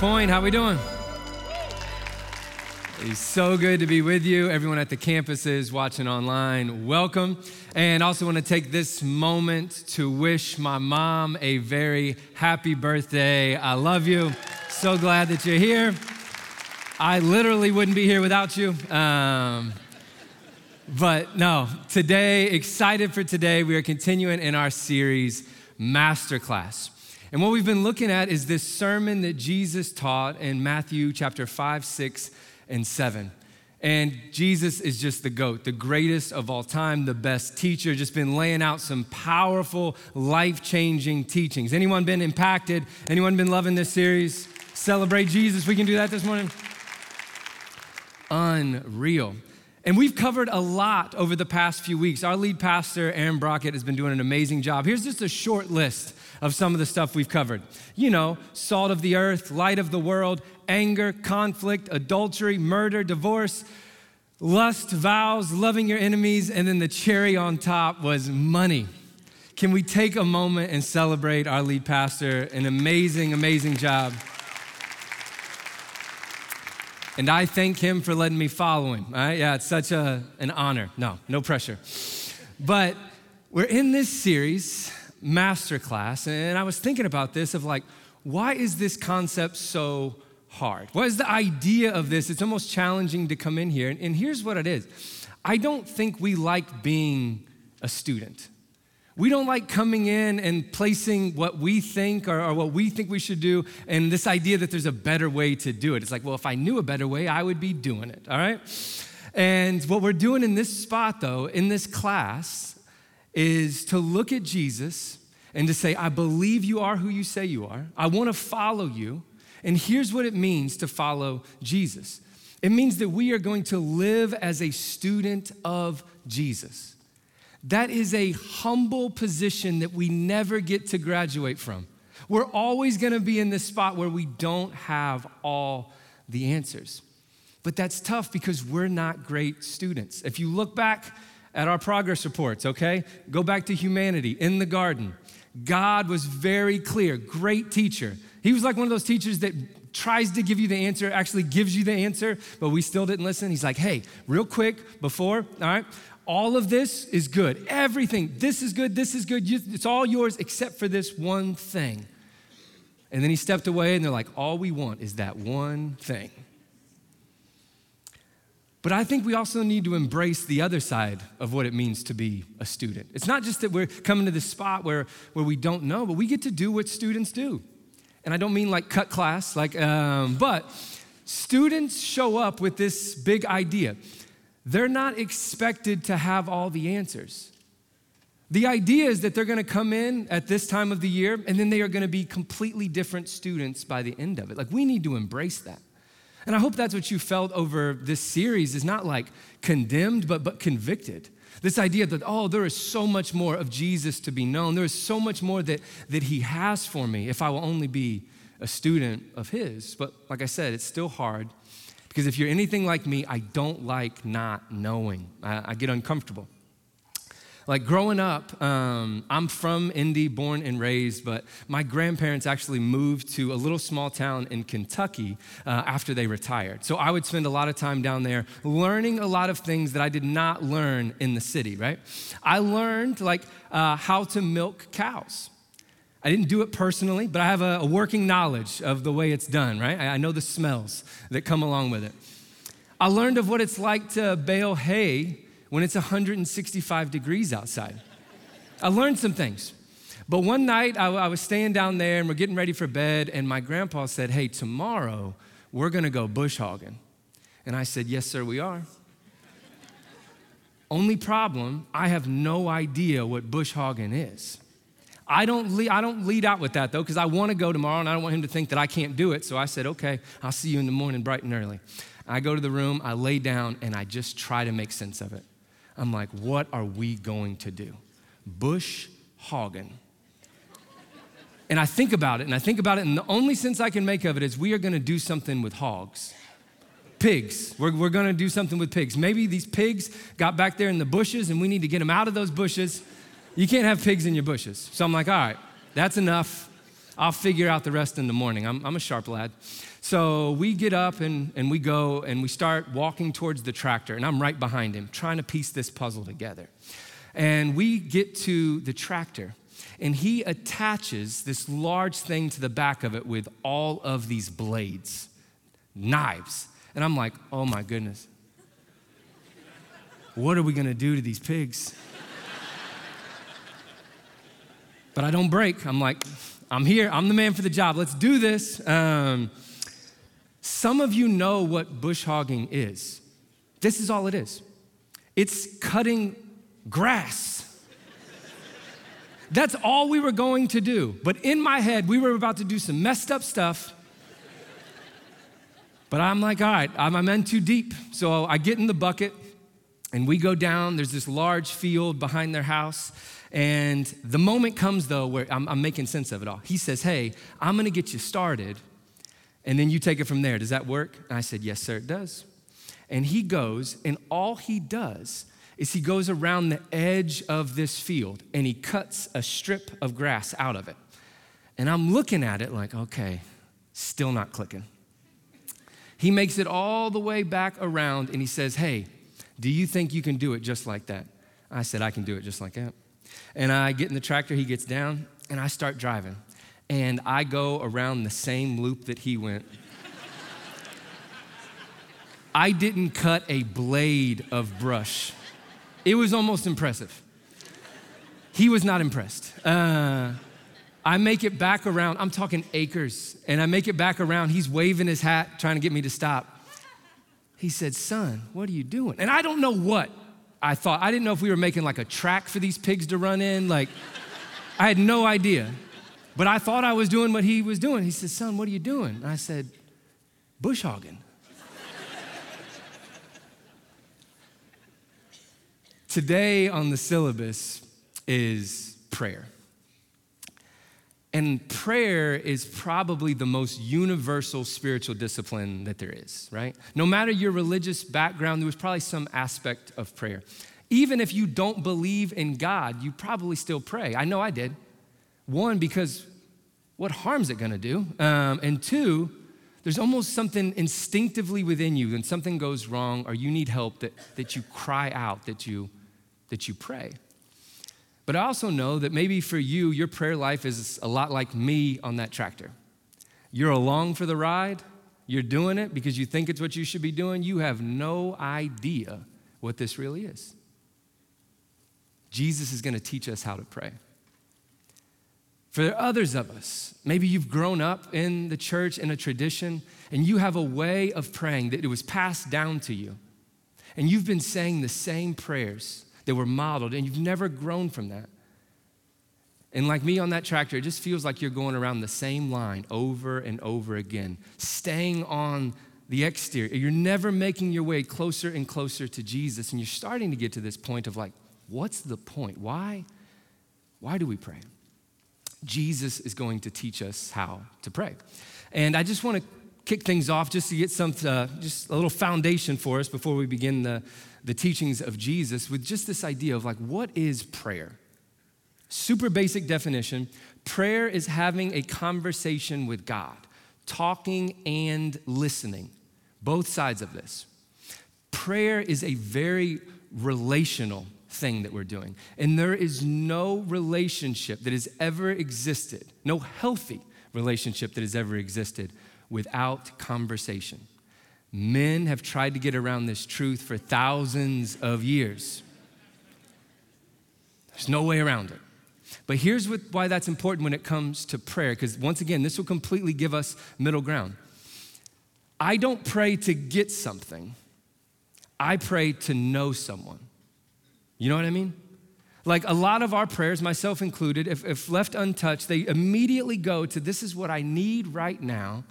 Point, how are we doing? It's so good to be with you. Everyone at the campuses watching online, welcome. And also want to take this moment to wish my mom a very happy birthday. I love you. So glad that you're here. I literally wouldn't be here without you. Um, but no, today, excited for today. We are continuing in our series, Masterclass. And what we've been looking at is this sermon that Jesus taught in Matthew chapter 5, 6, and 7. And Jesus is just the GOAT, the greatest of all time, the best teacher, just been laying out some powerful, life changing teachings. Anyone been impacted? Anyone been loving this series? Celebrate Jesus. We can do that this morning. Unreal. And we've covered a lot over the past few weeks. Our lead pastor, Aaron Brockett, has been doing an amazing job. Here's just a short list of some of the stuff we've covered. You know, salt of the earth, light of the world, anger, conflict, adultery, murder, divorce, lust, vows, loving your enemies, and then the cherry on top was money. Can we take a moment and celebrate our lead pastor? An amazing, amazing job. And I thank him for letting me follow him. Right? Yeah, it's such a, an honor. No, no pressure. But we're in this series, Masterclass, and I was thinking about this of like, why is this concept so hard? What is the idea of this? It's almost challenging to come in here. And, here's what it is I don't think we like being a student. We don't like coming in and placing what we think or, or, what we think we should do and this idea that there's a better way to do it. It's like, well, if I knew a better way, I would be doing it, all right? And what we're doing in this spot, though, in this class, is to look at Jesus and to say, I believe you are who you say you are. I want to follow you. And here's what it means to follow Jesus it means that we are going to live as a student of Jesus. That is a humble position that we never get to graduate from. We're always going to be in this spot where we don't have all the answers. But that's tough because we're not great students. If you look back at our progress reports, okay, go back to humanity in the garden. God was very clear, great teacher. He was like one of those teachers that tries to give you the answer, actually gives you the answer, but we still didn't listen. He's like, hey, real quick, before, all right, all of this is good. Everything, this is good, this is good. It's all yours except for this one thing. And then he stepped away, and they're like, all we want is that one thing. But I think we also need to embrace the other side of what it means to be a student. It's not just that we're coming to this spot where, where we don't know, but we get to do what students do. And I don't mean like cut class, like, um, but students show up with this big idea they're not expected to have all the answers. The idea is that they're going to come in at this time of the year and then they are going to be completely different students by the end of it. Like, we need to embrace that. And I hope that's what you felt over this series is not like condemned, but, but convicted. This idea that, oh, there is so much more of Jesus to be known. There is so much more that, that he has for me if I will only be a student of his. But like I said, it's still hard because if you're anything like me, I don't like not knowing. I, I get uncomfortable. Like growing up, um, I'm from Indy, born and raised, but my grandparents actually moved to a little small town in Kentucky uh, after they retired. So I would spend a lot of time down there learning a lot of things that I did not learn in the city, right? I learned like uh, how to milk cows. I didn't do it personally, but I have a, a working knowledge of the way it's done, right? I, I know the smells that come along with it. I learned of what it's like to bale hay when it's 165 degrees outside. I learned some things. But one night I, I, was staying down there and we're getting ready for bed, and my grandpa said, Hey, tomorrow we're gonna go bush hogging. And I said, Yes, sir, we are. Only problem, I have no idea what bush hogging is. I don't, lead, I don't lead out with that though, because I want to go tomorrow and I don't want him to think that I can't do it. So I said, okay, I'll see you in the morning bright and early. I go to the room, I lay down, and I just try to make sense of it. I'm like, what are we going to do? Bush hogging. And I think about it, and I think about it, and the only sense I can make of it is we are going to do something with hogs. Pigs. We're, we're going to do something with pigs. Maybe these pigs got back there in the bushes, and we need to get them out of those bushes you can't have pigs in your bushes. So I'm like, all right, that's enough. I'll figure out the rest in the morning. I'm, I'm a sharp lad. So we get up and, and we go and we start walking towards the tractor, and I'm right behind him, trying to piece this puzzle together. And we get to the tractor, and he attaches this large thing to the back of it with all of these blades, knives. And I'm like, oh my goodness. What are we gonna do to these pigs? but I don't break. I'm like, I'm here. I'm the man for the job. Let's do this. Um, some of you know what bush hogging is. This is all it is it's cutting grass. That's all we were going to do. But in my head, we were about to do some messed up stuff. But I'm like, all right, I'm in too deep. So I get in the bucket and we go down. There's this large field behind their house. And the moment comes, though, where I'm, I'm making sense of it all. He says, Hey, I'm gonna get you started and then you take it from there. Does that work? And I said, Yes, sir, it does. And he goes, and all he does is he goes around the edge of this field and he cuts a strip of grass out of it. And I'm looking at it like, okay, still not clicking. He makes it all the way back around and he says, Hey, do you think you can do it just like that? I said, I can do it just like that. And I get in the tractor, he gets down, and I start driving and I go around the same loop that he went. I didn't cut a blade of brush. It was almost impressive. He was not impressed. Uh, I make it back around, I'm talking acres, and I make it back around. He's waving his hat, trying to get me to stop. He said, Son, what are you doing? And I don't know what I thought. I didn't know if we were making like a track for these pigs to run in. Like, I had no idea. But I thought I was doing what he was doing. He said, Son, what are you doing? And I said, Bush hogging. Today on the syllabus is prayer. And prayer is probably the most universal spiritual discipline that there is, right? No matter your religious background, there was probably some aspect of prayer. Even if you don't believe in God, you probably still pray. I know I did. One, because what harm's it gonna do? Um, and two, there's almost something instinctively within you when something goes wrong or you need help that, that you cry out, that you, that you pray. But I also know that maybe for you, your prayer life is a lot like me on that tractor. You're along for the ride, you're doing it because you think it's what you should be doing. You have no idea what this really is. Jesus is gonna teach us how to pray. For others of us, maybe you've grown up in the church in a tradition and you have a way of praying that it was passed down to you. And you've been saying the same prayers that were modeled and you've never grown from that. And like me on that tractor, it just feels like you're going around the same line over and over again, staying on the exterior. You're never making your way closer and closer to Jesus. And you're starting to get to this point of like, what's the point? Why? Why do we pray? Jesus is going to teach us how to pray. And I just want to kick things off just to get some, uh, just a little foundation for us before we begin the, the teachings of Jesus with just this idea of like, what is prayer? Super basic definition prayer is having a conversation with God, talking and listening, both sides of this. Prayer is a very relational thing that we're doing. And there is no relationship that has ever existed, no healthy relationship that has ever existed without conversation. Men have tried to get around this truth for thousands of years. There's no way around it. But here's what, why that's important when it comes to prayer, because once again, this will completely give us middle ground. I don't pray to get something, I pray to know someone. You know what I mean? Like a lot of our prayers, myself included, if, if left untouched, they immediately go to this is what I need right now.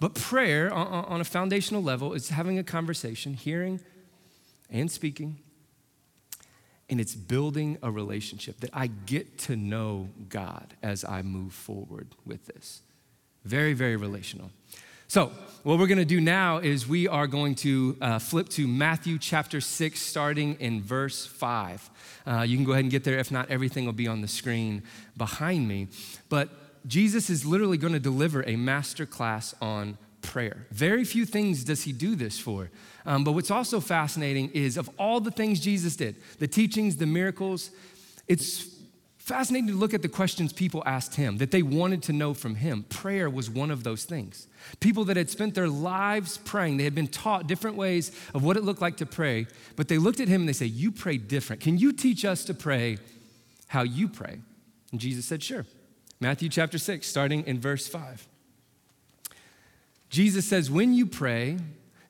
But prayer on, on a foundational level is having a conversation, hearing and speaking, and it's building a relationship that I get to know God as I move forward with this. Very, very relational. So, what we're going to do now is we are going to uh, flip to Matthew chapter 6, starting in verse 5. Uh, you can go ahead and get there. If not, everything will be on the screen behind me. But Jesus is literally going to deliver a master class on prayer. Very few things does he do this for. Um, but what's also fascinating is of all the things Jesus did, the teachings, the miracles, it's fascinating to look at the questions people asked him that they wanted to know from him. Prayer was one of those things. People that had spent their lives praying, they had been taught different ways of what it looked like to pray, but they looked at him and they say, You pray different. Can you teach us to pray how you pray? And Jesus said, Sure. Matthew chapter 6, starting in verse 5. Jesus says, When you pray,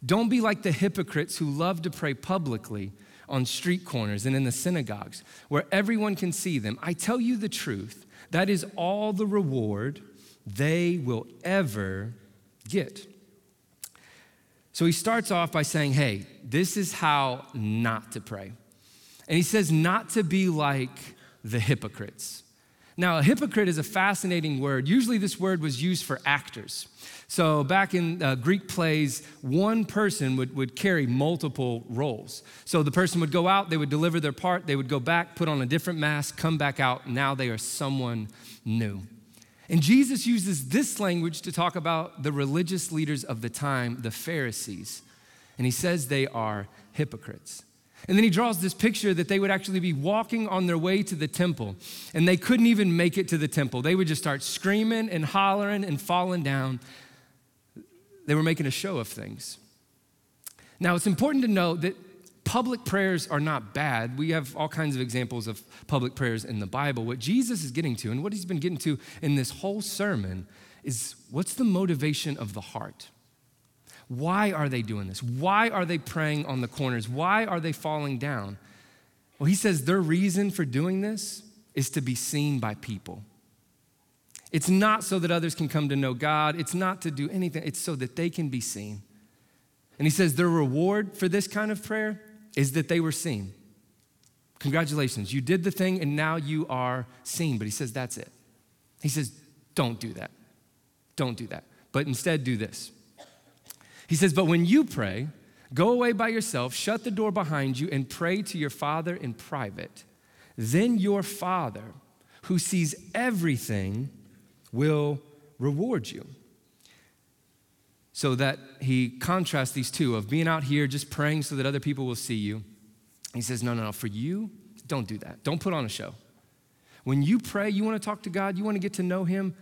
don't be like the hypocrites who love to pray publicly on street corners and in the synagogues where everyone can see them. I tell you the truth, that is all the reward they will ever get. So he starts off by saying, Hey, this is how not to pray. And he says, Not to be like the hypocrites. Now, a hypocrite is a fascinating word. Usually, this word was used for actors. So, back in uh, Greek plays, one person would, would carry multiple roles. So, the person would go out, they would deliver their part, they would go back, put on a different mask, come back out. Now they are someone new. And Jesus uses this language to talk about the religious leaders of the time, the Pharisees. And he says they are hypocrites. And then he draws this picture that they would actually be walking on their way to the temple, and they couldn't even make it to the temple. They would just start screaming and hollering and falling down. They were making a show of things. Now, it's important to note that public prayers are not bad. We have all kinds of examples of public prayers in the Bible. What Jesus is getting to, and what he's been getting to in this whole sermon, is what's the motivation of the heart? Why are they doing this? Why are they praying on the corners? Why are they falling down? Well, he says their reason for doing this is to be seen by people. It's not so that others can come to know God, it's not to do anything, it's so that they can be seen. And he says their reward for this kind of prayer is that they were seen. Congratulations, you did the thing and now you are seen. But he says that's it. He says, don't do that. Don't do that. But instead, do this he says, But when you pray, go away by yourself, shut the door behind you, and pray to your Father in private. Then your Father, who sees everything, will reward you. So that he contrasts these two of being out here just praying so that other people will see you. He says, No, no, no, for you, don't do that. Don't put on a show. When you pray, you want to talk to God, you want to get to know Him,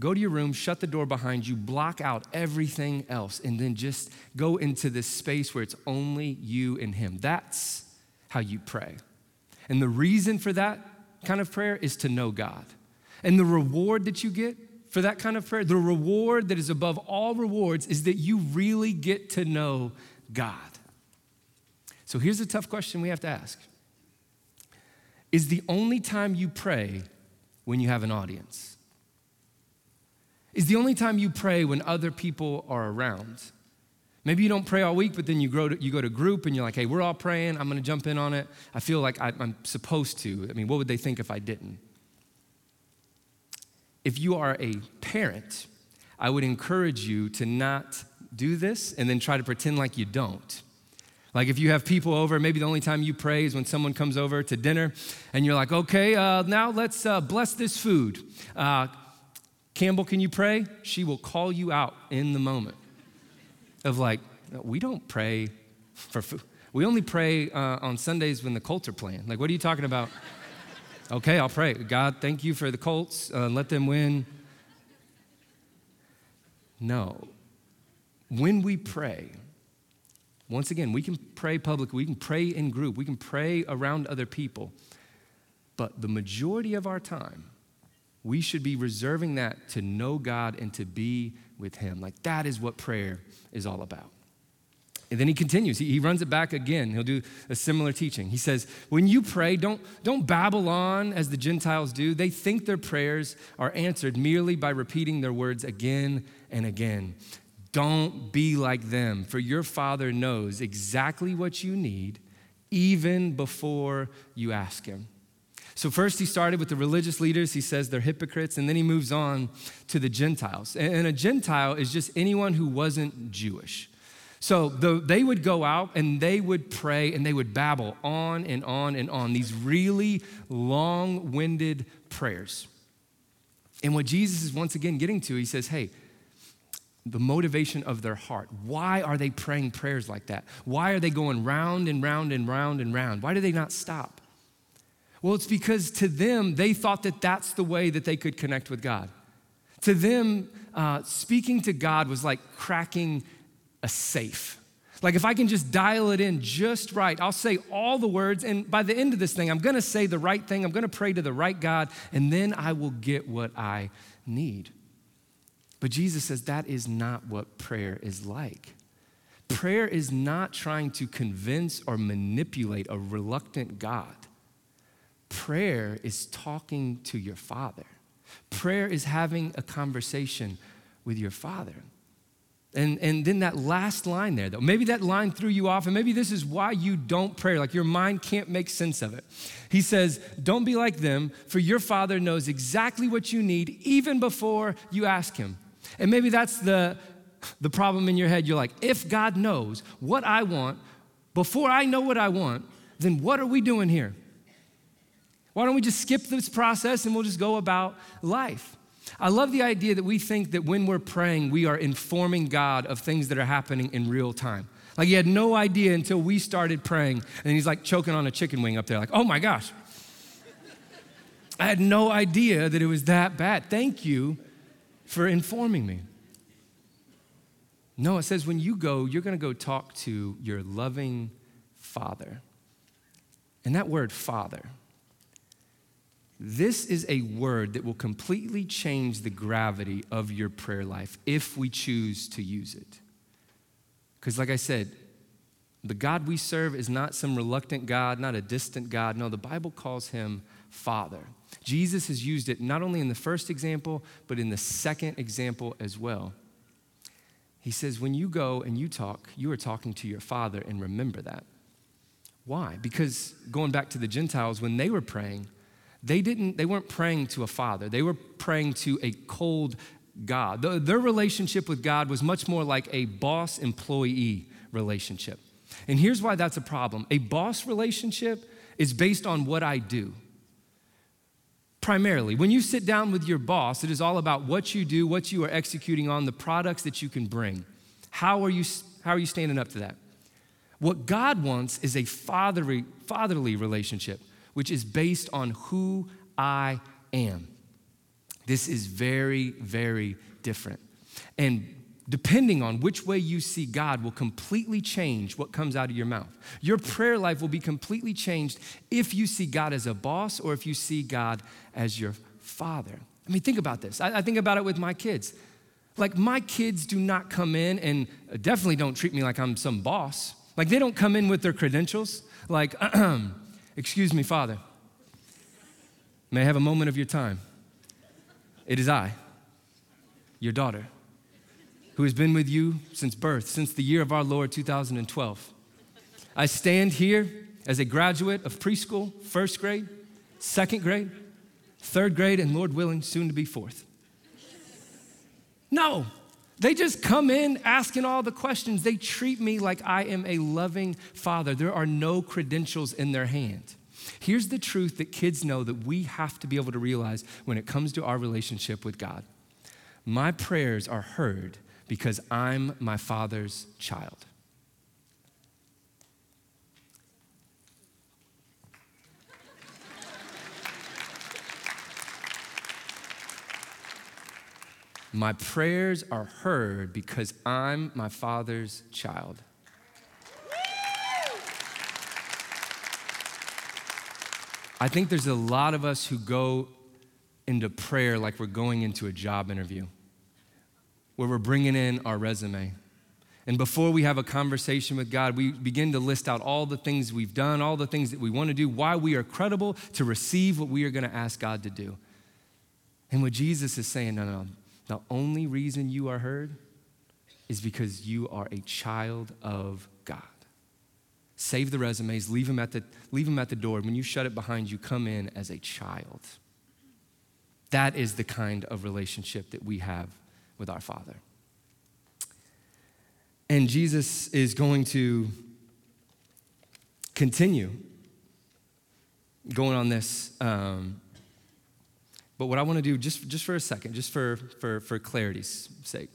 Go to your room, shut the door behind you, block out everything else, and then just go into this space where it's only you and Him. That's how you pray. And the reason for that kind of prayer is to know God. And the reward that you get for that kind of prayer, the reward that is above all rewards, is that you really get to know God. So here's a tough question we have to ask Is the only time you pray when you have an audience? Is the only time you pray when other people are around. Maybe you don't pray all week, but then you, grow to, you go to group and you're like, hey, we're all praying. I'm going to jump in on it. I feel like I, I'm supposed to. I mean, what would they think if I didn't? If you are a parent, I would encourage you to not do this and then try to pretend like you don't. Like if you have people over, maybe the only time you pray is when someone comes over to dinner and you're like, okay, uh, now let's uh, bless this food. Uh, Campbell, can you pray? She will call you out in the moment of like, we don't pray for food. We only pray uh, on Sundays when the Colts are playing. Like, what are you talking about? okay, I'll pray. God, thank you for the Colts. Uh, let them win. No. When we pray, once again, we can pray publicly, we can pray in group, we can pray around other people. But the majority of our time, we should be reserving that to know God and to be with Him. Like that is what prayer is all about. And then he continues. He, he runs it back again. He'll do a similar teaching. He says, When you pray, don't, don't babble on as the Gentiles do. They think their prayers are answered merely by repeating their words again and again. Don't be like them, for your Father knows exactly what you need even before you ask Him. So, first, he started with the religious leaders. He says they're hypocrites, and then he moves on to the Gentiles. And a Gentile is just anyone who wasn't Jewish. So, the, they would go out and they would pray and they would babble on and on and on, these really long winded prayers. And what Jesus is once again getting to, he says, hey, the motivation of their heart. Why are they praying prayers like that? Why are they going round and round and round and round? Why do they not stop? Well, it's because to them, they thought that that's the way that they could connect with God. To them, uh, speaking to God was like cracking a safe. Like if I can just dial it in just right, I'll say all the words, and by the end of this thing, I'm gonna say the right thing, I'm gonna pray to the right God, and then I will get what I need. But Jesus says that is not what prayer is like. Prayer is not trying to convince or manipulate a reluctant God. Prayer is talking to your Father. Prayer is having a conversation with your Father. And, and then that last line there, though, maybe that line threw you off, and maybe this is why you don't pray. Like your mind can't make sense of it. He says, Don't be like them, for your Father knows exactly what you need even before you ask Him. And maybe that's the, the problem in your head. You're like, If God knows what I want before I know what I want, then what are we doing here? Why don't we just skip this process and we'll just go about life? I love the idea that we think that when we're praying, we are informing God of things that are happening in real time. Like he had no idea until we started praying, and he's like choking on a chicken wing up there, like, oh my gosh. I had no idea that it was that bad. Thank you for informing me. No, it says when you go, you're going to go talk to your loving Father. And that word, Father, this is a word that will completely change the gravity of your prayer life if we choose to use it. Because, like I said, the God we serve is not some reluctant God, not a distant God. No, the Bible calls him Father. Jesus has used it not only in the first example, but in the second example as well. He says, when you go and you talk, you are talking to your Father, and remember that. Why? Because going back to the Gentiles, when they were praying, they didn't they weren't praying to a father. They were praying to a cold god. The, their relationship with god was much more like a boss employee relationship. And here's why that's a problem. A boss relationship is based on what i do. Primarily when you sit down with your boss it is all about what you do what you are executing on the products that you can bring. How are you how are you standing up to that? What god wants is a fatherly fatherly relationship which is based on who I am. This is very, very different. And depending on which way you see God will completely change what comes out of your mouth. Your prayer life will be completely changed if you see God as a boss or if you see God as your father. I mean, think about this. I, I think about it with my kids. Like, my kids do not come in and definitely don't treat me like I'm some boss. Like, they don't come in with their credentials. Like, Excuse me, Father. May I have a moment of your time? It is I, your daughter, who has been with you since birth, since the year of our Lord 2012. I stand here as a graduate of preschool, first grade, second grade, third grade, and Lord willing, soon to be fourth. No, they just come in asking all the questions. They treat me like I am a loving father. There are no credentials in their hand. Here's the truth that kids know that we have to be able to realize when it comes to our relationship with God. My prayers are heard because I'm my father's child. My prayers are heard because I'm my Father's child. I think there's a lot of us who go into prayer like we're going into a job interview, where we're bringing in our resume. And before we have a conversation with God, we begin to list out all the things we've done, all the things that we want to do, why we are credible to receive what we are going to ask God to do. And what Jesus is saying, no, no, no, the only reason you are heard is because you are a child of God. Save the resumes, leave them at the, leave them at the door. When you shut it behind you, come in as a child. That is the kind of relationship that we have with our Father. And Jesus is going to continue going on this um, But what I want to do, just, just for a second, just for, for, for clarity's sake,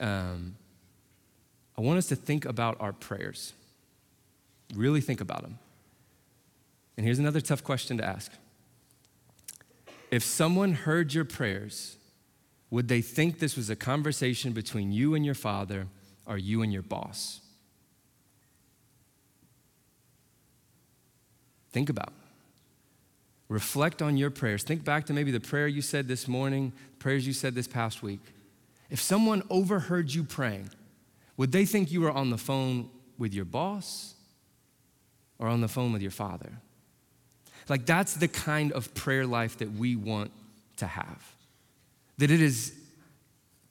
um, I want us to think about our prayers. Really think about them. And here's another tough question to ask If someone heard your prayers, would they think this was a conversation between you and your father or you and your boss? Think about. Reflect on your prayers. Think back to maybe the prayer you said this morning, prayers you said this past week. If someone overheard you praying, would they think you were on the phone with your boss or on the phone with your father? Like, that's the kind of prayer life that we want to have. That it is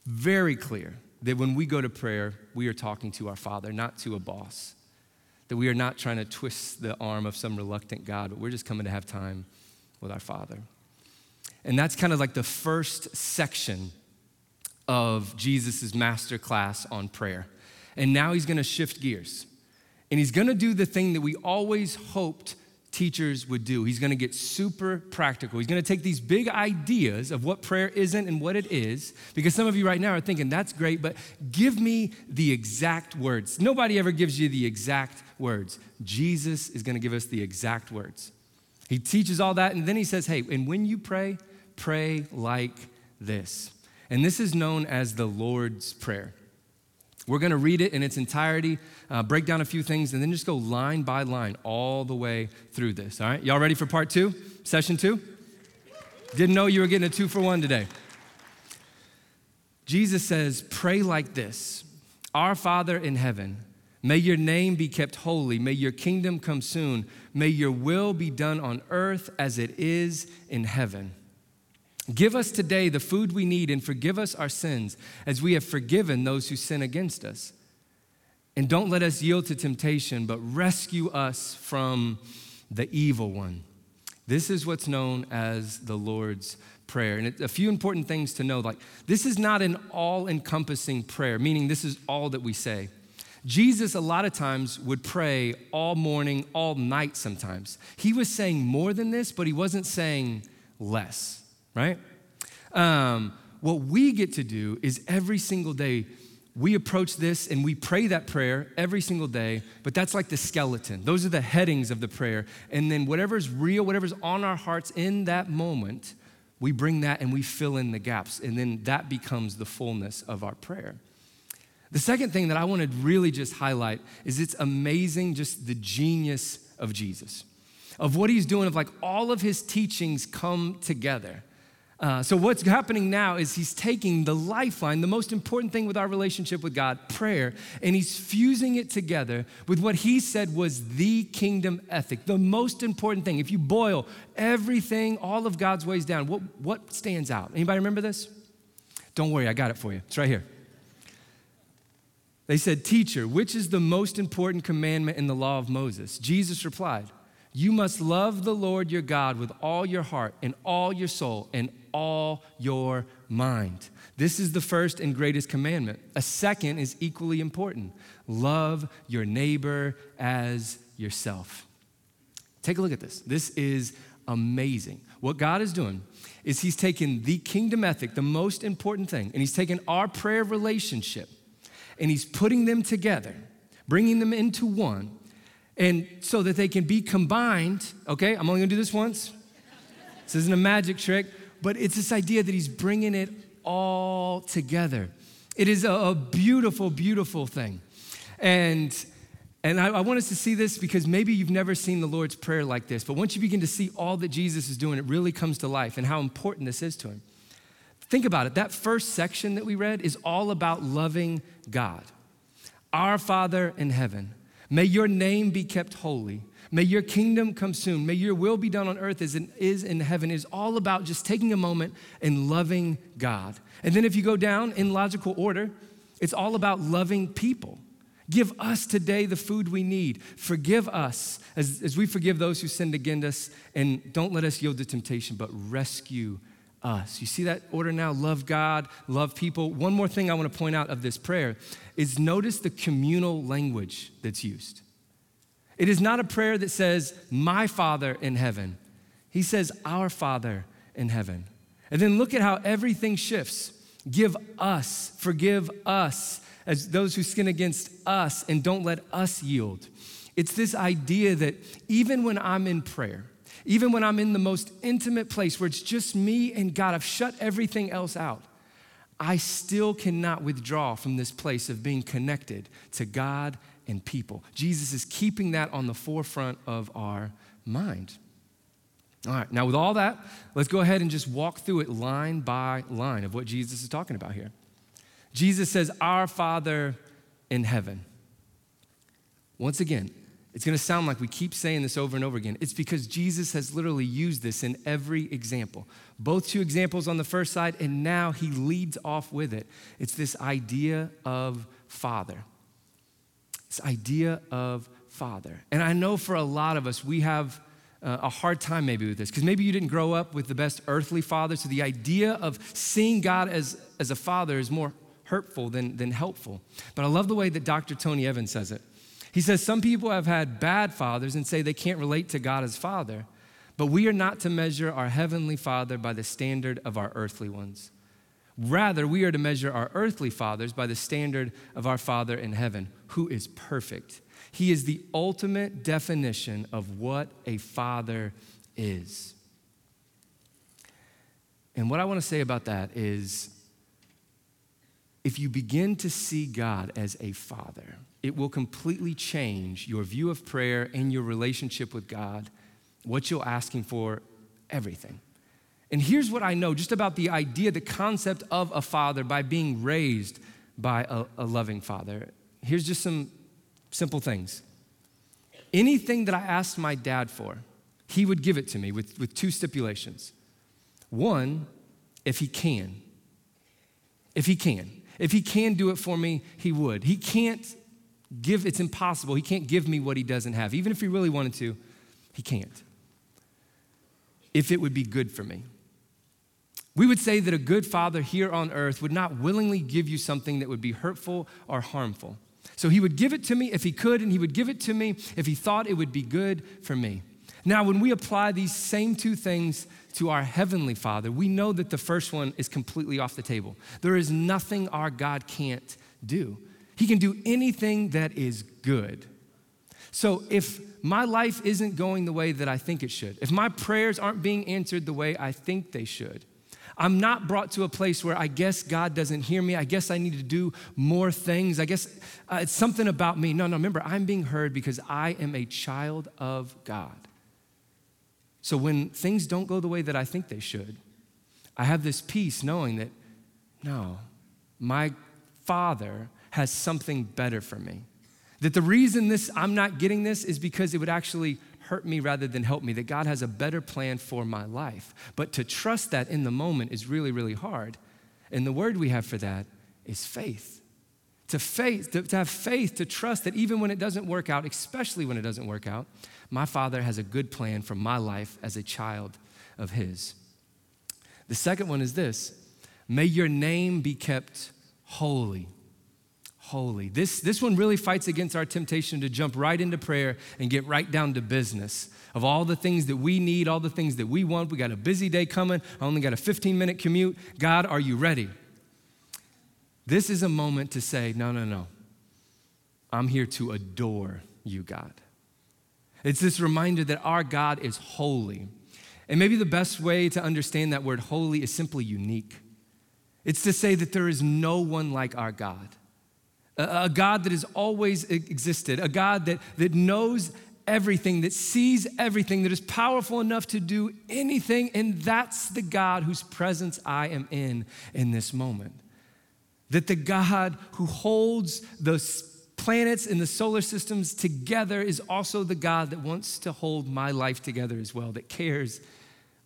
very clear that when we go to prayer, we are talking to our Father, not to a boss. That we are not trying to twist the arm of some reluctant God, but we're just coming to have time with our Father. And that's kind of like the first section of Jesus' master class on prayer. And now he's gonna shift gears. And he's gonna do the thing that we always hoped teachers would do. He's gonna get super practical. He's gonna take these big ideas of what prayer isn't and what it is, because some of you right now are thinking, that's great, but give me the exact words. Nobody ever gives you the exact words. Jesus is gonna give us the exact words. He teaches all that, and then he says, hey, and when you pray, pray like this. And this is known as the Lord's Prayer. We're going to read it in its entirety, uh, break down a few things, and then just go line by line all the way through this. All right? Y'all ready for part two, session two? Didn't know you were getting a two for one today. Jesus says, Pray like this Our Father in heaven, may your name be kept holy, may your kingdom come soon, may your will be done on earth as it is in heaven. Give us today the food we need and forgive us our sins as we have forgiven those who sin against us. And don't let us yield to temptation, but rescue us from the evil one. This is what's known as the Lord's Prayer. And a few important things to know like, this is not an all encompassing prayer, meaning this is all that we say. Jesus, a lot of times, would pray all morning, all night sometimes. He was saying more than this, but he wasn't saying less right? Um, what we get to do is every single day, we approach this and we pray that prayer every single day, but that's like the skeleton. Those are the headings of the prayer. And then whatever's real, whatever's on our hearts in that moment, we bring that and we fill in the gaps. And then that becomes the fullness of our prayer. The second thing that I want to really just highlight is it's amazing, just the genius of Jesus, of what he's doing, of like all of his teachings come together. Uh, so, what's happening now is he's taking the lifeline, the most important thing with our relationship with God, prayer, and he's fusing it together with what he said was the kingdom ethic, the most important thing. If you boil everything, all of God's ways down, what, what stands out? Anybody remember this? Don't worry, I got it for you. It's right here. They said, Teacher, which is the most important commandment in the law of Moses? Jesus replied, You must love the Lord your God with all your heart and all your soul and all your mind. This is the first and greatest commandment. A second is equally important love your neighbor as yourself. Take a look at this. This is amazing. What God is doing is He's taken the kingdom ethic, the most important thing, and He's taken our prayer relationship and He's putting them together, bringing them into one, and so that they can be combined. Okay, I'm only gonna do this once. This isn't a magic trick but it's this idea that he's bringing it all together. It is a, a beautiful, beautiful thing. And and I, I, want us to see this because maybe you've never seen the Lord's Prayer like this, but once you begin to see all that Jesus is doing, it really comes to life and how important this is to him. Think about it. That first section that we read is all about loving God. Our Father in heaven, may your name be kept holy. May your kingdom come soon. May your will be done on earth as it is in heaven. It is all about just taking a moment and loving God. And then if you go down in logical order, it's all about loving people. Give us today the food we need. Forgive us as, as we forgive those who sinned against us. And don't let us yield to temptation, but rescue us. You see that order now? Love God, love people. One more thing I want to point out of this prayer is notice the communal language that's used. It is not a prayer that says, My Father in heaven. He says, Our Father in heaven. And then look at how everything shifts. Give us, forgive us, as those who sin against us, and don't let us yield. It's this idea that even when I'm in prayer, even when I'm in the most intimate place where it's just me and God, I've shut everything else out, I still cannot withdraw from this place of being connected to God and people. Jesus is keeping that on the forefront of our mind. All right, now with all that, let's go ahead and just walk through it line by line of what Jesus is talking about here. Jesus says, Our Father in heaven. Once again, it's going to sound like we keep saying this over and over again. It's because Jesus has literally used this in every example. Both two examples on the first side, and now he leads off with it. It's this idea of Father. This idea of Father. And I know for a lot of us, we have uh, a hard time maybe with this because maybe you didn't grow up with the best earthly father. So the idea of seeing God as, as a father is more hurtful than, than helpful. But I love the way that Dr. Tony Evans says it. He says, Some people have had bad fathers and say they can't relate to God as father, but we are not to measure our heavenly father by the standard of our earthly ones. Rather, we are to measure our earthly fathers by the standard of our Father in heaven, who is perfect. He is the ultimate definition of what a father is. And what I want to say about that is if you begin to see God as a father, it will completely change your view of prayer and your relationship with God, what you're asking for, everything. And here's what I know just about the idea, the concept of a father by being raised by a, a loving father. Here's just some simple things. Anything that I asked my dad for, he would give it to me with, with two stipulations. One, if he can. If he can. If he can do it for me, he would. He can't give, it's impossible. He can't give me what he doesn't have. Even if he really wanted to, he can't. If it would be good for me. We would say that a good father here on earth would not willingly give you something that would be hurtful or harmful. So he would give it to me if he could, and he would give it to me if he thought it would be good for me. Now, when we apply these same two things to our Heavenly Father, we know that the first one is completely off the table. There is nothing our God can't do. He can do anything that is good. So if my life isn't going the way that I think it should, if my prayers aren't being answered the way I think they should, I'm not brought to a place where I guess God doesn't hear me. I guess I need to do more things. I guess uh, it's something about me. No, no, remember, I'm being heard because I am a child of God. So when things don't go the way that I think they should, I have this peace knowing that, no, my Father has something better for me. That the reason this I'm not getting this is because it would actually hurt me rather than help me, that God has a better plan for my life. But to trust that in the moment is really, really hard. And the word we have for that is faith. To faith, to, to have faith, to trust that even when it doesn't work out, especially when it doesn't work out, my Father has a good plan for my life as a child of His. The second one is this may your name be kept holy holy. This, this one really fights against our temptation to jump right into prayer and get right down to business of all the things that we need, all the things that we want. We got a busy day coming. I only got a 15 minute commute. God, are you ready? This is a moment to say, no, no, no. I'm here to adore you, God. It's this reminder that our God is holy. And maybe the best way to understand that word holy is simply unique. It's to say that there is no one like our God a, God that has always existed, a God that, that knows everything, that sees everything, that is powerful enough to do anything. And that's the God whose presence I am in in this moment. That the God who holds the planets and the solar systems together is also the God that wants to hold my life together as well, that cares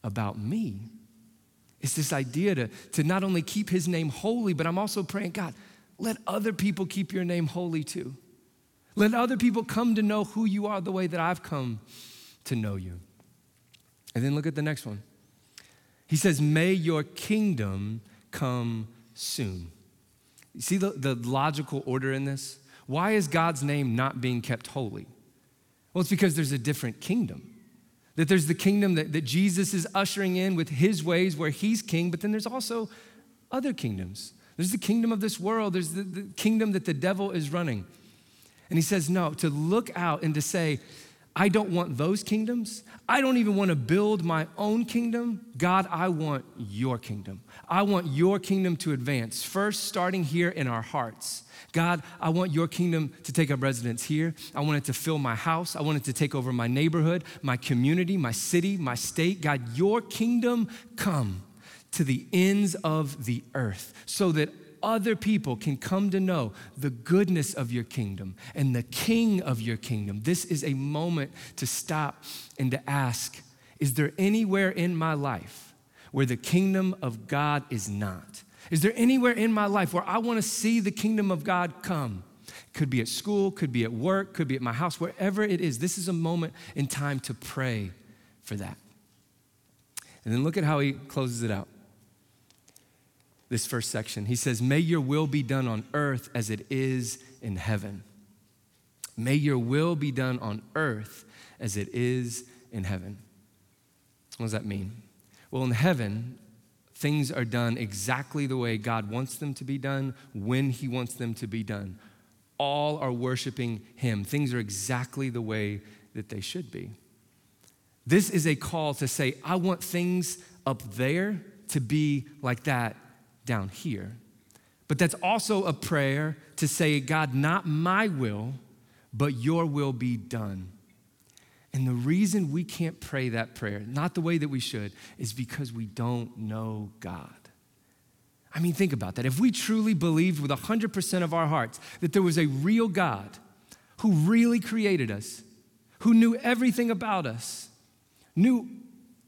about me. It's this idea to, to not only keep his name holy, but I'm also praying, God, let other people keep your name holy too. Let other people come to know who you are the way that I've come to know you. And then look at the next one. He says, May your kingdom come soon. You see the, the logical order in this? Why is God's name not being kept holy? Well, it's because there's a different kingdom. That there's the kingdom that, that Jesus is ushering in with his ways where he's king, but then there's also other kingdoms. There's the kingdom of this world, there's the, the kingdom that the devil is running. And he says, no, to look out and to say, I don't want those kingdoms. I don't even want to build my own kingdom. God, I want your kingdom. I want your kingdom to advance, first starting here in our hearts. God, I want your kingdom to take up residence here. I want it to fill my house. I want it to take over my neighborhood, my community, my city, my state. God, your kingdom come to the ends of the earth so that other people can come to know the goodness of your kingdom and the king of your kingdom. This is a moment to stop and to ask Is there anywhere in my life where the kingdom of God is not? Is there anywhere in my life where I want to see the kingdom of God come? Could be at school, could be at work, could be at my house, wherever it is. This is a moment in time to pray for that. And then look at how he closes it out this first section. He says, May your will be done on earth as it is in heaven. May your will be done on earth as it is in heaven. What does that mean? Well, in heaven, things are done exactly the way God wants them to be done, when He wants them to be done. All are worshiping Him. Things are exactly the way that they should be. This is a call to say, I want things up there to be like that down here. But that's also a prayer to say, God, not my will, but your will be done. And the reason we can't pray that prayer, not the way that we should, is because we don't know God. I mean, think about that. If we truly believed with 100% of our hearts that there was a real God who really created us, who knew everything about us, knew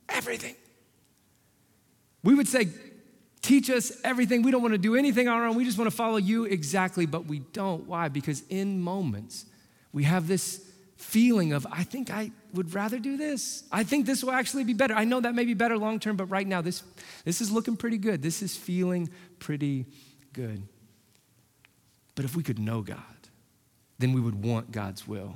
everything, we would say, Teach us everything. We don't want to do anything on our own. We just want to follow you exactly, but we don't. Why? Because in moments, we have this feeling of, I think I would rather do this. I think this will actually be better. I know that may be better long term, but right now, this, this is looking pretty good. This is feeling pretty good. But if we could know God, then we would want God's will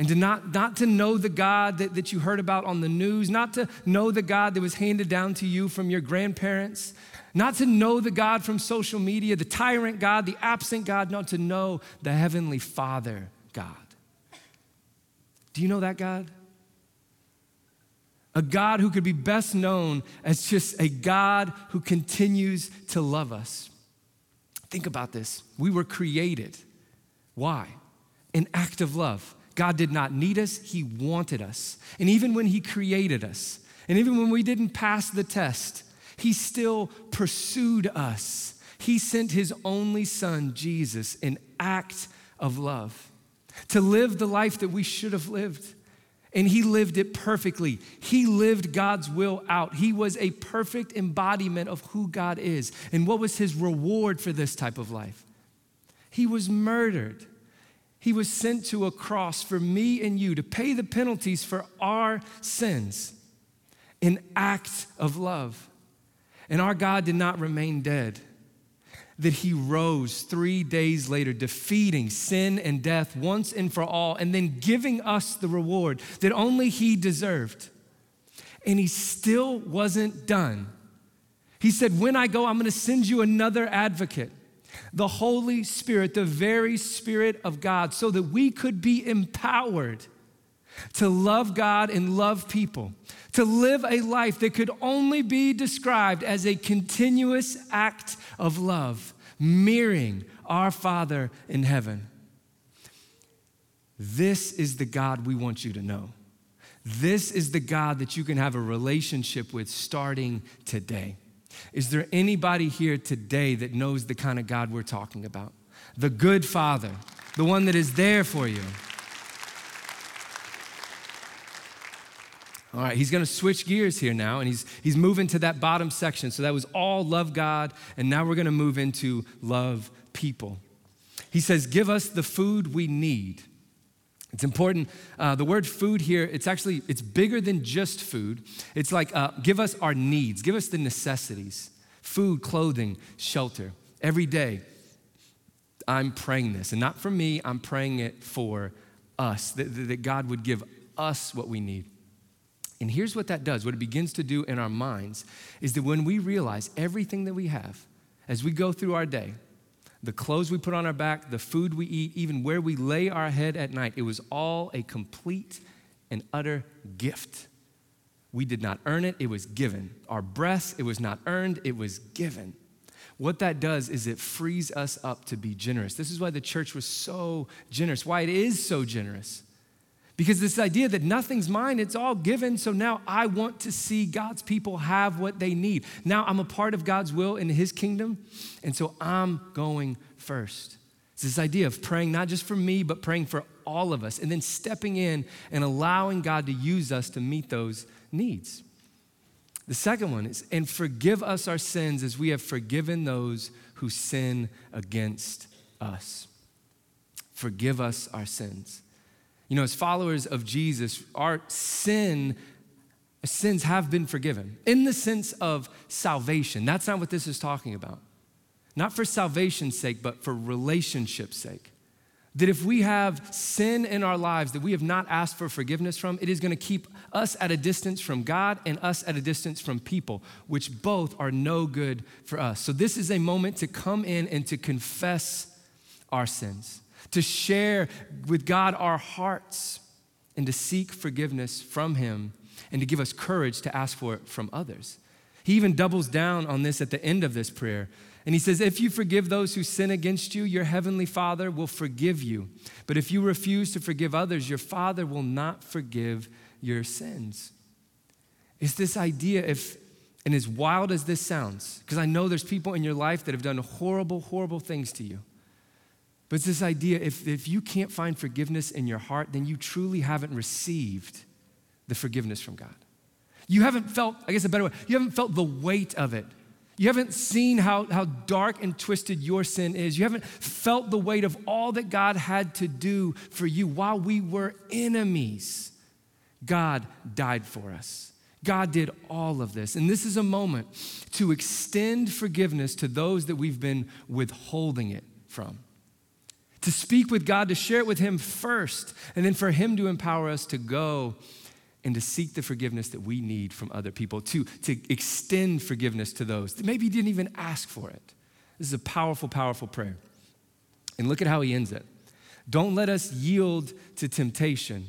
and to not, not to know the God that, that you heard about on the news, not to know the God that was handed down to you from your grandparents, not to know the God from social media, the tyrant God, the absent God, not to know the Heavenly Father God. Do you know that God? A God who could be best known as just a God who continues to love us. Think about this. We were created. Why? An act of love. God did not need us, He wanted us. And even when He created us, and even when we didn't pass the test, He still pursued us. He sent His only Son, Jesus, an act of love to live the life that we should have lived. And he lived it perfectly. He lived God's will out. He was a perfect embodiment of who God is. And what was his reward for this type of life? He was murdered. He was sent to a cross for me and you to pay the penalties for our sins, an act of love. And our God did not remain dead, that He rose three days later, defeating sin and death once and for all, and then giving us the reward that only He deserved. And He still wasn't done. He said, When I go, I'm gonna send you another advocate the Holy Spirit, the very Spirit of God, so that we could be empowered to love God and love people, to live a life that could only be described as a continuous act of love, mirroring our Father in heaven. This is the God we want you to know. This is the God that you can have a relationship with starting today. Is there anybody here today that knows the kind of God we're talking about? The good Father, the one that is there for you. All right, he's going to switch gears here now, and he's, he's moving to that bottom section. So that was all love God, and now we're going to move into love people. He says, Give us the food we need it's important. Uh, the word food here, it's actually, it's bigger than just food. It's like, uh, give us our needs, give us the necessities, food, clothing, shelter. Every day, I'm praying this. And not for me, I'm praying it for us, that, that God would give us what we need. And here's what that does what it begins to do in our minds is that when we realize everything that we have as we go through our day, the clothes we put on our back, the food we eat, even where we lay our head at night, it was all a complete and utter gift. We did not earn it, it was given. Our breath, it was not earned, it was given. What that does is it frees us up to be generous. This is why the church was so generous, why it is so generous. Because this idea that nothing's mine, it's all given. So now I want to see God's people have what they need. Now I'm a part of God's will in His kingdom. And so I'm going first. It's this idea of praying not just for me, but praying for all of us, and then stepping in and allowing God to use us to meet those needs. The second one is, and forgive us our sins as we have forgiven those who sin against us. Forgive us our sins. You know, as followers of Jesus, our sin sins have been forgiven in the sense of salvation. That's not what this is talking about. Not for salvation's sake, but for relationship's sake. That if we have sin in our lives that we have not asked for forgiveness from, it is going to keep us at a distance from God and us at a distance from people, which both are no good for us. So, this is a moment to come in and to confess our sins to share with God our hearts, and to seek forgiveness from Him, and to give us courage to ask for it from others. He even doubles down on this at the end of this prayer. And he says, If you forgive those who sin against you, your heavenly Father will forgive you. But if you refuse to forgive others, your Father will not forgive your sins. It's this idea, if, and as wild as this sounds, because I know there's people in your life that have done horrible, horrible things to you. But it's this idea if, if you can't find forgiveness in your heart, then you truly haven't received the forgiveness from God. You haven't felt, I guess a better way, you haven't felt the weight of it. You haven't seen how, how dark and twisted your sin is. You haven't felt the weight of all that God had to do for you while we were enemies. God died for us. God did all of this. And this is a moment to extend forgiveness to those that we've been withholding it from to speak with God, to share it with Him first, and then for Him to empower us to go and to seek the forgiveness that we need from other people, to, to extend forgiveness to those that maybe didn't even ask for it. This is a powerful, powerful prayer. And look at how he ends it. Don't let us yield to temptation,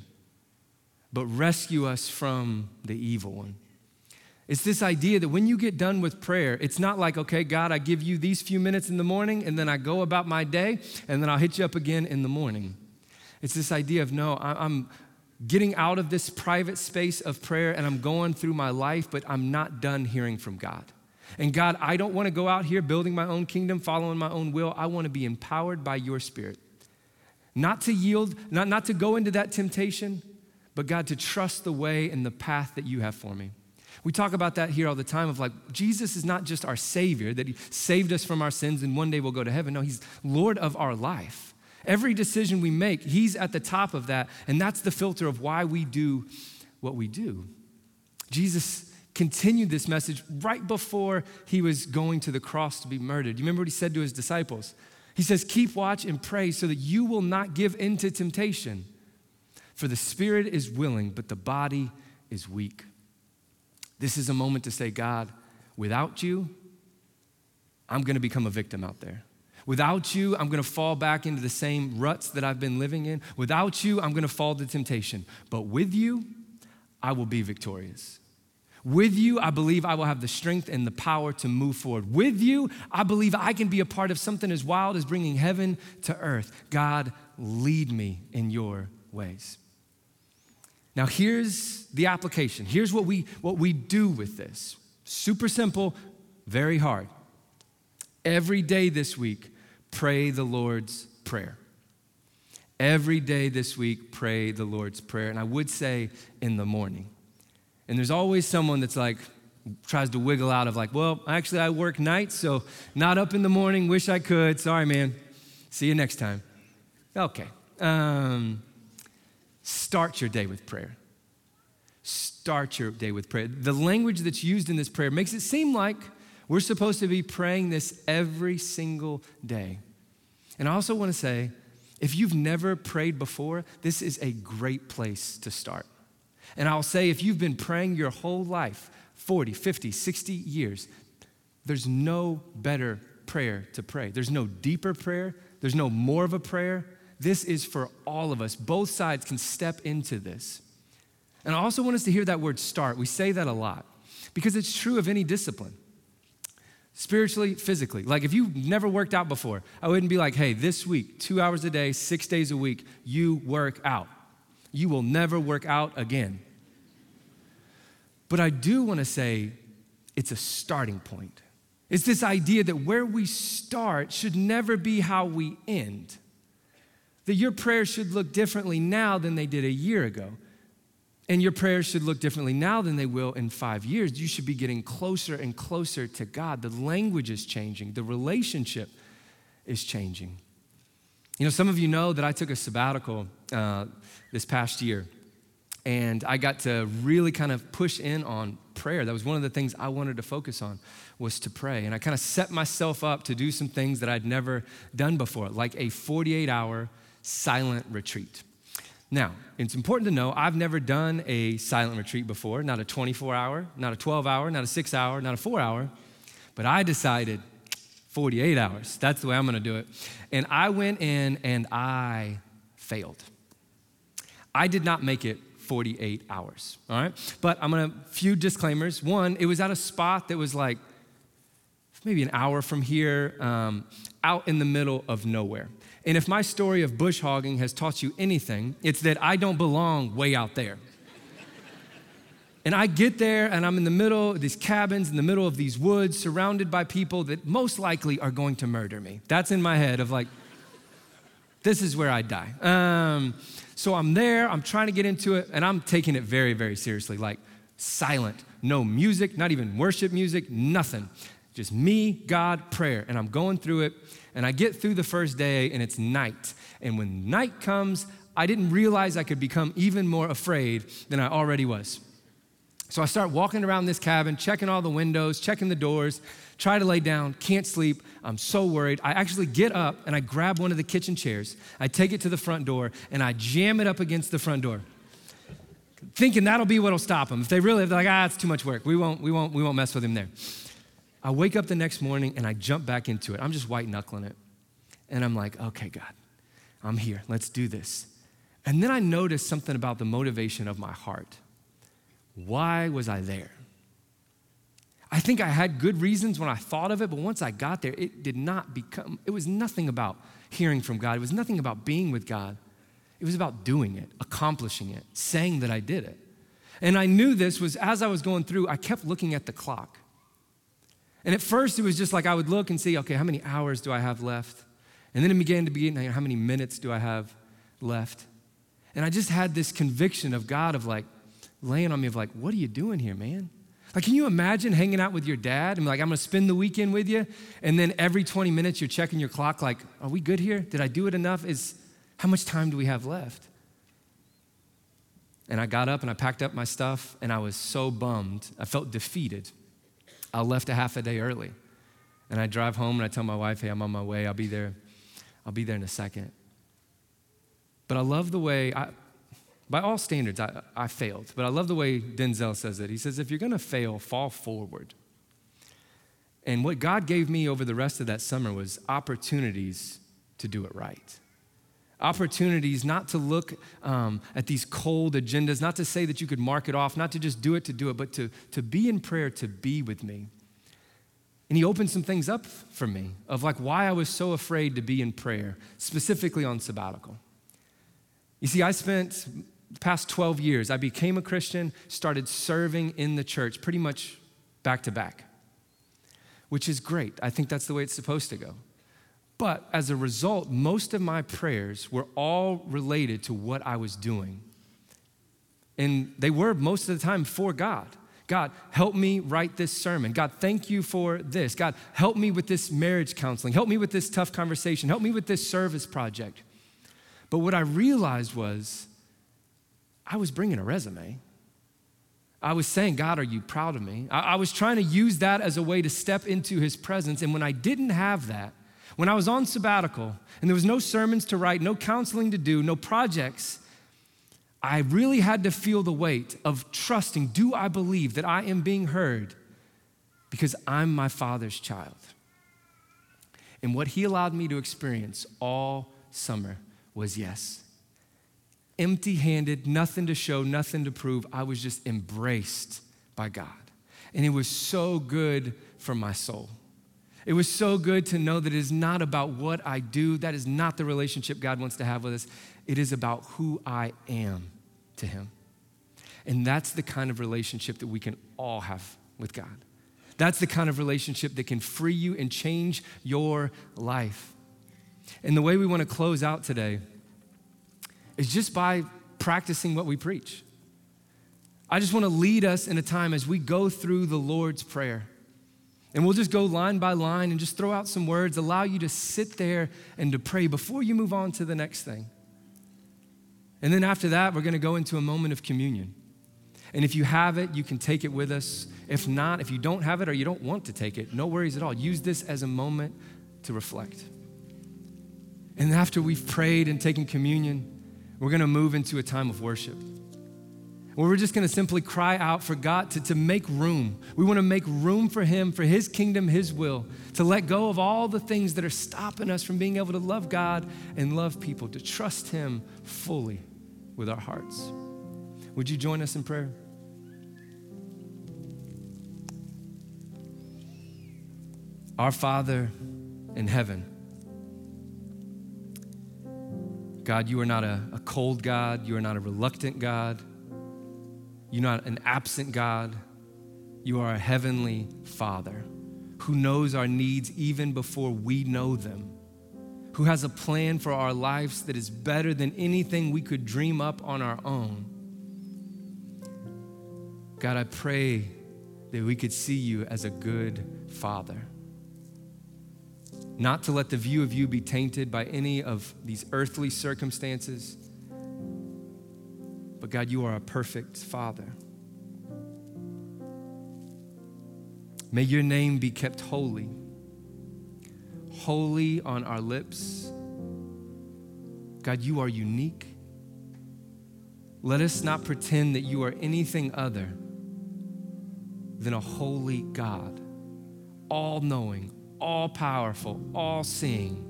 but rescue us from the evil one. It's this idea that when you get done with prayer, it's not like, okay, God, I give you these few minutes in the morning and then I go about my day and then I'll hit you up again in the morning. It's this idea of, no, I'm getting out of this private space of prayer and I'm going through my life, but I'm not done hearing from God. And God, I don't want to go out here building my own kingdom, following my own will. I want to be empowered by your spirit. Not to yield, not, not to go into that temptation, but God, to trust the way and the path that you have for me. We talk about that here all the time of like, Jesus is not just our Savior, that He saved us from our sins and one day we'll go to heaven. No, He's Lord of our life. Every decision we make, He's at the top of that. And that's the filter of why we do what we do. Jesus continued this message right before He was going to the cross to be murdered. You remember what He said to His disciples? He says, Keep watch and pray so that you will not give in to temptation. For the spirit is willing, but the body is weak. This is a moment to say, God, without you, I'm going to become a victim out there. Without you, I'm going to fall back into the same ruts that I've been living in. Without you, I'm going to fall to temptation. But with you, I will be victorious. With you, I believe I will have the strength and the power to move forward. With you, I believe I can be a part of something as wild as bringing heaven to earth. God, lead me in your ways. Now, here's the application. Here's what we, what we do with this. Super simple, very hard. Every day this week, pray the Lord's Prayer. Every day this week, pray the Lord's Prayer. And I would say in the morning. And there's always someone that's like, tries to wiggle out of like, well, actually, I work nights, so not up in the morning. Wish I could. Sorry, man. See you next time. Okay. Um, Start your day with prayer. Start your day with prayer. The language that's used in this prayer makes it seem like we're supposed to be praying this every single day. And I also want to say if you've never prayed before, this is a great place to start. And I'll say, if you've been praying your whole life, 40, 50, 60 years, there's no better prayer to pray. There's no deeper prayer, there's no more of a prayer. This is for all of us. Both sides can step into this. And I also want us to hear that word start. We say that a lot because it's true of any discipline spiritually, physically. Like if you've never worked out before, I wouldn't be like, hey, this week, two hours a day, six days a week, you work out. You will never work out again. But I do want to say it's a starting point. It's this idea that where we start should never be how we end. That your prayers should look differently now than they did a year ago. And your prayers should look differently now than they will in five years. You should be getting closer and closer to God. The language is changing, the relationship is changing. You know, some of you know that I took a sabbatical uh, this past year, and I got to really kind of push in on prayer. That was one of the things I wanted to focus on was to pray. And I kind of set myself up to do some things that I'd never done before, like a 48 hour silent retreat. Now, it's important to know I've never done a silent retreat before, not a 24 hour, not a 12 hour, not a six hour, not a four hour, but I decided 48 hours. That's the way I'm gonna do it. And I went in and I failed. I did not make it 48 hours, all right? But I'm gonna, few disclaimers. One, it was at a spot that was like maybe an hour from here, um, out in the middle of nowhere. And if my story of bush hogging has taught you anything, it's that I don't belong way out there. and I get there and I'm in the middle of these cabins, in the middle of these woods, surrounded by people that most likely are going to murder me. That's in my head of like, this is where I die. Um, so I'm there, I'm trying to get into it, and I'm taking it very, very seriously like silent, no music, not even worship music, nothing. Just me, God, prayer. And I'm going through it. And I get through the first day and it's night. And when night comes, I didn't realize I could become even more afraid than I already was. So I start walking around this cabin, checking all the windows, checking the doors, try to lay down, can't sleep. I'm so worried. I actually get up and I grab one of the kitchen chairs. I take it to the front door and I jam it up against the front door. Thinking that'll be what'll stop them. If they really, they're like, ah, it's too much work. We won't, we won't, we won't mess with him there. I wake up the next morning and I jump back into it. I'm just white knuckling it. And I'm like, okay, God, I'm here. Let's do this. And then I noticed something about the motivation of my heart. Why was I there? I think I had good reasons when I thought of it, but once I got there, it did not become, it was nothing about hearing from God. It was nothing about being with God. It was about doing it, accomplishing it, saying that I did it. And I knew this was as I was going through, I kept looking at the clock. And at first, it was just like I would look and see, okay, how many hours do I have left? And then it began to be, how many minutes do I have left? And I just had this conviction of God of like laying on me of like, what are you doing here, man? Like, can you imagine hanging out with your dad and like, I'm gonna spend the weekend with you, and then every 20 minutes you're checking your clock, like, are we good here? Did I do it enough? Is how much time do we have left? And I got up and I packed up my stuff, and I was so bummed. I felt defeated. I left a half a day early. And I drive home and I tell my wife, hey, I'm on my way. I'll be there. I'll be there in a second. But I love the way, I, by all standards, I, I failed. But I love the way Denzel says it. He says, if you're going to fail, fall forward. And what God gave me over the rest of that summer was opportunities to do it right opportunities not to look um, at these cold agendas, not to say that you could mark it off, not to just do it to do it, but to, to be in prayer, to be with me. And he opened some things up for me of like why I was so afraid to be in prayer, specifically on sabbatical. You see, I spent the past 12 years, I became a Christian, started serving in the church pretty much back to back, which is great. I think that's the way it's supposed to go. But as a result, most of my prayers were all related to what I was doing. And they were most of the time for God. God, help me write this sermon. God, thank you for this. God, help me with this marriage counseling. Help me with this tough conversation. Help me with this service project. But what I realized was I was bringing a resume. I was saying, God, are you proud of me? I, I was trying to use that as a way to step into his presence. And when I didn't have that, when I was on sabbatical and there was no sermons to write, no counseling to do, no projects, I really had to feel the weight of trusting do I believe that I am being heard because I'm my Father's child? And what He allowed me to experience all summer was yes. Empty handed, nothing to show, nothing to prove. I was just embraced by God. And it was so good for my soul. It was so good to know that it is not about what I do. That is not the relationship God wants to have with us. It is about who I am to Him. And that's the kind of relationship that we can all have with God. That's the kind of relationship that can free you and change your life. And the way we want to close out today is just by practicing what we preach. I just want to lead us in a time as we go through the Lord's Prayer. And we'll just go line by line and just throw out some words, allow you to sit there and to pray before you move on to the next thing. And then after that, we're going to go into a moment of communion. And if you have it, you can take it with us. If not, if you don't have it or you don't want to take it, no worries at all. Use this as a moment to reflect. And after we've prayed and taken communion, we're going to move into a time of worship where we're just going to simply cry out for God to, to make room. We want to make room for Him, for His kingdom, His will, to let go of all the things that are stopping us from being able to love God and love people, to trust Him fully with our hearts. Would you join us in prayer? Our Father in heaven, God, you are not a, a cold God, you are not a reluctant God. You're not an absent God. You are a heavenly Father who knows our needs even before we know them, who has a plan for our lives that is better than anything we could dream up on our own. God, I pray that we could see you as a good Father. Not to let the view of you be tainted by any of these earthly circumstances but God, you are a perfect Father. May your name be kept holy, holy on our lips. God, you are unique. Let us not pretend that you are anything other than a holy God, all knowing, all powerful, all seeing.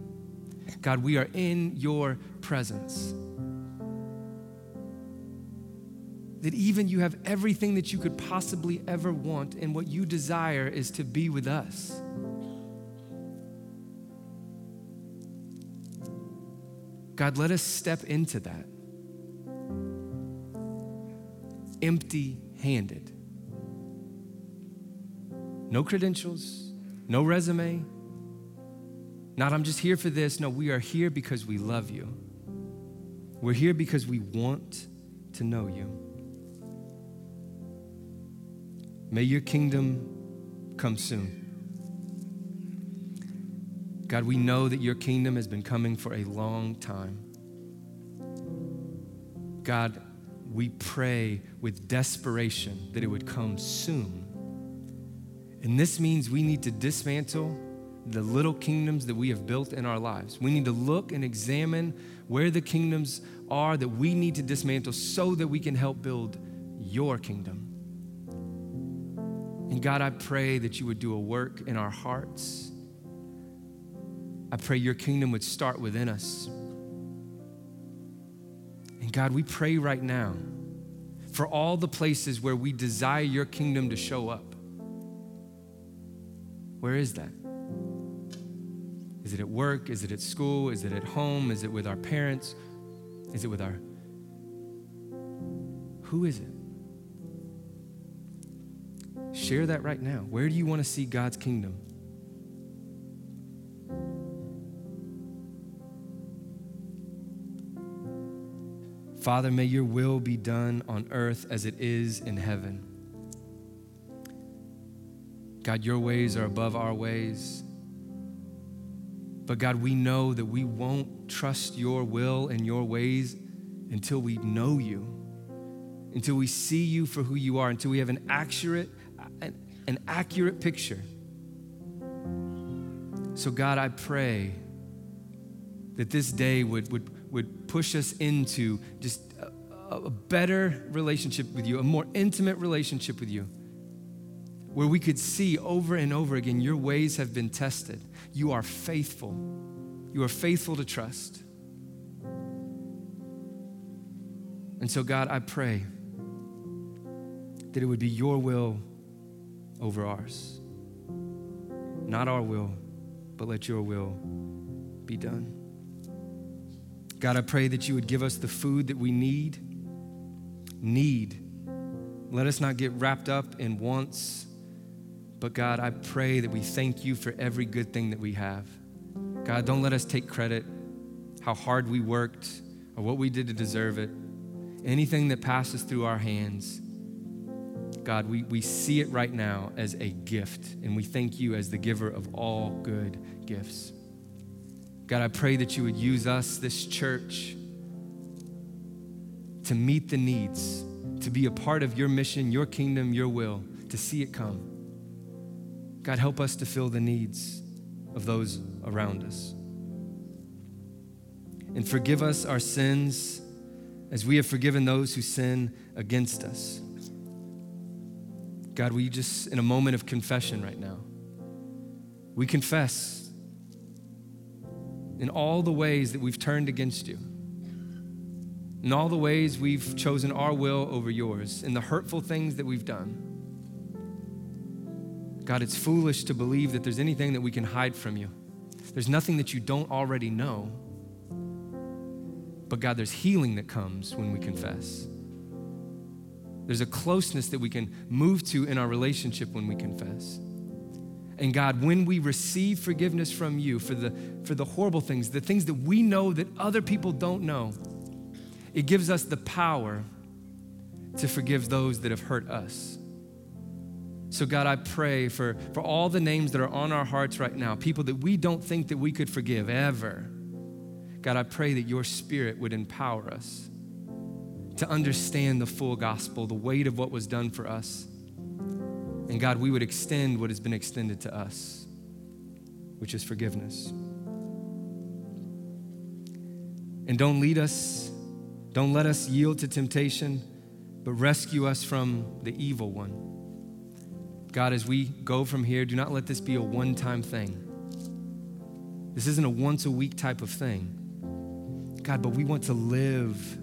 God, we are in your presence. That even you have everything that you could possibly ever want, and what you desire is to be with us. God, let us step into that empty handed. No credentials, no resume. Not, I'm just here for this. No, we are here because we love you. We're here because we want to know you. May your kingdom come soon. God, we know that your kingdom has been coming for a long time. God, we pray with desperation that it would come soon. And this means we need to dismantle the little kingdoms that we have built in our lives. We need to look and examine where the kingdoms are that we need to dismantle so that we can help build your kingdom. And God, I pray that you would do a work in our hearts. I pray your kingdom would start within us. And God, we pray right now for all the places where we desire your kingdom to show up. Where is that? Is it at work? Is it at school? Is it at home? Is it with our parents? Is it with our. Who is it? Share that right now. Where do you want to see God's kingdom? Father, may your will be done on earth as it is in heaven. God, your ways are above our ways. But God, we know that we won't trust your will and your ways until we know you, until we see you for who you are, until we have an accurate an accurate picture. So, God, I pray that this day would, would, would push us into just a, a better relationship with you, a more intimate relationship with you, where we could see over and over again your ways have been tested. You are faithful. You are faithful to trust. And so, God, I pray that it would be your will over ours. Not our will, but let your will be done. God, I pray that you would give us the food that we need. Need. Let us not get wrapped up in wants, but God, I pray that we thank you for every good thing that we have. God, don't let us take credit how hard we worked or what we did to deserve it. Anything that passes through our hands, God, we, we see it right now as a gift, and we thank you as the giver of all good gifts. God, I pray that you would use us, this church, to meet the needs, to be a part of your mission, your kingdom, your will, to see it come. God, help us to fill the needs of those around us. And forgive us our sins as we have forgiven those who sin against us. God, we just, in a moment of confession right now, we confess in all the ways that we've turned against you, in all the ways we've chosen our will over yours, in the hurtful things that we've done. God, it's foolish to believe that there's anything that we can hide from you. There's nothing that you don't already know. But God, there's healing that comes when we confess. There's a closeness that we can move to in our relationship when we confess. And God, when we receive forgiveness from you for the, for the horrible things, the things that we know that other people don't know, it gives us the power to forgive those that have hurt us. So, God, I pray for, for all the names that are on our hearts right now, people that we don't think that we could forgive ever. God, I pray that your spirit would empower us to understand the full gospel, the weight of what was done for us. And God, we would extend what has been extended to us, which is forgiveness. And don't lead us, don't let us yield to temptation, but rescue us from the evil one. God, as we go from here, do not let this be a one time thing. This isn't a once a week type of thing. God, but we want to live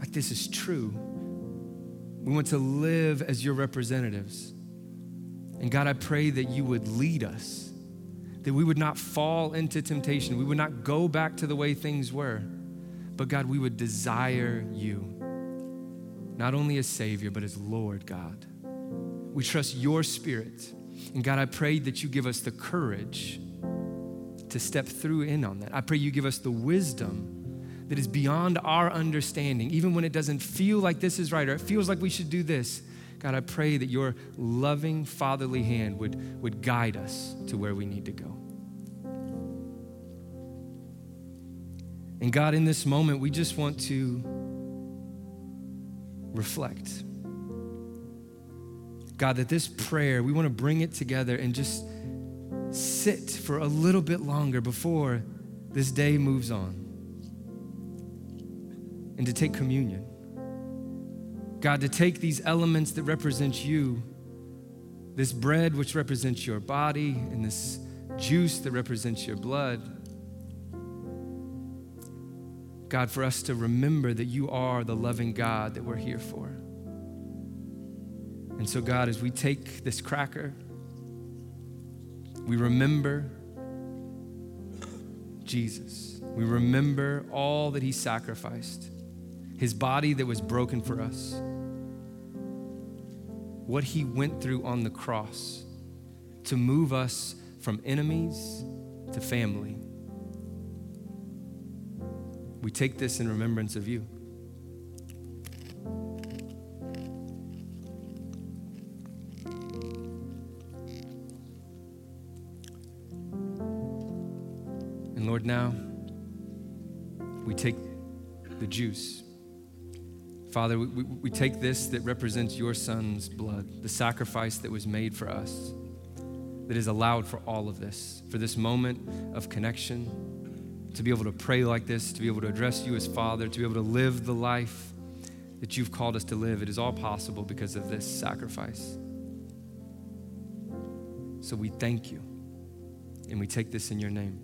like this is true. We want to live as your representatives. And God, I pray that you would lead us, that we would not fall into temptation. We would not go back to the way things were. But God, we would desire you, not only as Savior, but as Lord God. We trust your Spirit. And God, I pray that you give us the courage to step through in on that. I pray you give us the wisdom that is beyond our understanding, even when it doesn't feel like this is right or it feels like we should do this. God, I pray that your loving fatherly hand would, would guide us to where we need to go. And God, in this moment, we just want to reflect. God, that this prayer, we want to bring it together and just sit for a little bit longer before this day moves on and to take communion. God, to take these elements that represent you, this bread which represents your body, and this juice that represents your blood. God, for us to remember that you are the loving God that we're here for. And so, God, as we take this cracker, we remember Jesus. We remember all that he sacrificed his body that was broken for us, what he went through on the cross to move us from enemies to family. We take this in remembrance of you. And Lord, now we take the juice. Father, we, we, take this that represents your son's blood, the sacrifice that was made for us, that is allowed for all of this, for this moment of connection, to be able to pray like this, to be able to address you as Father, to be able to live the life that you've called us to live. It is all possible because of this sacrifice. So we thank you and we take this in your name.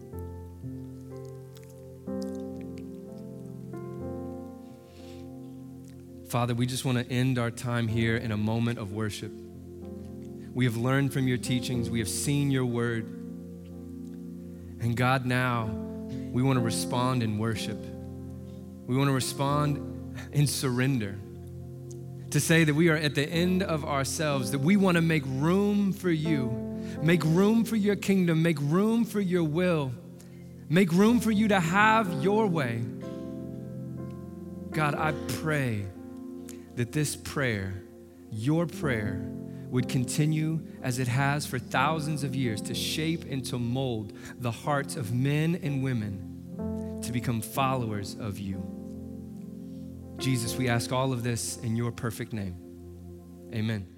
Father, we just want to end our time here in a moment of worship. We have learned from your teachings, we have seen your word. And God, now we want to respond in worship. We want to respond in surrender. To say that we are at the end of ourselves, that we want to make room for you, make room for your kingdom, make room for your will, make room for you to have your way. God, I pray that this prayer, your prayer, would continue as it has for thousands of years to shape and to mold the hearts of men and women to become followers of you. Jesus, we ask all of this in your perfect name. Amen.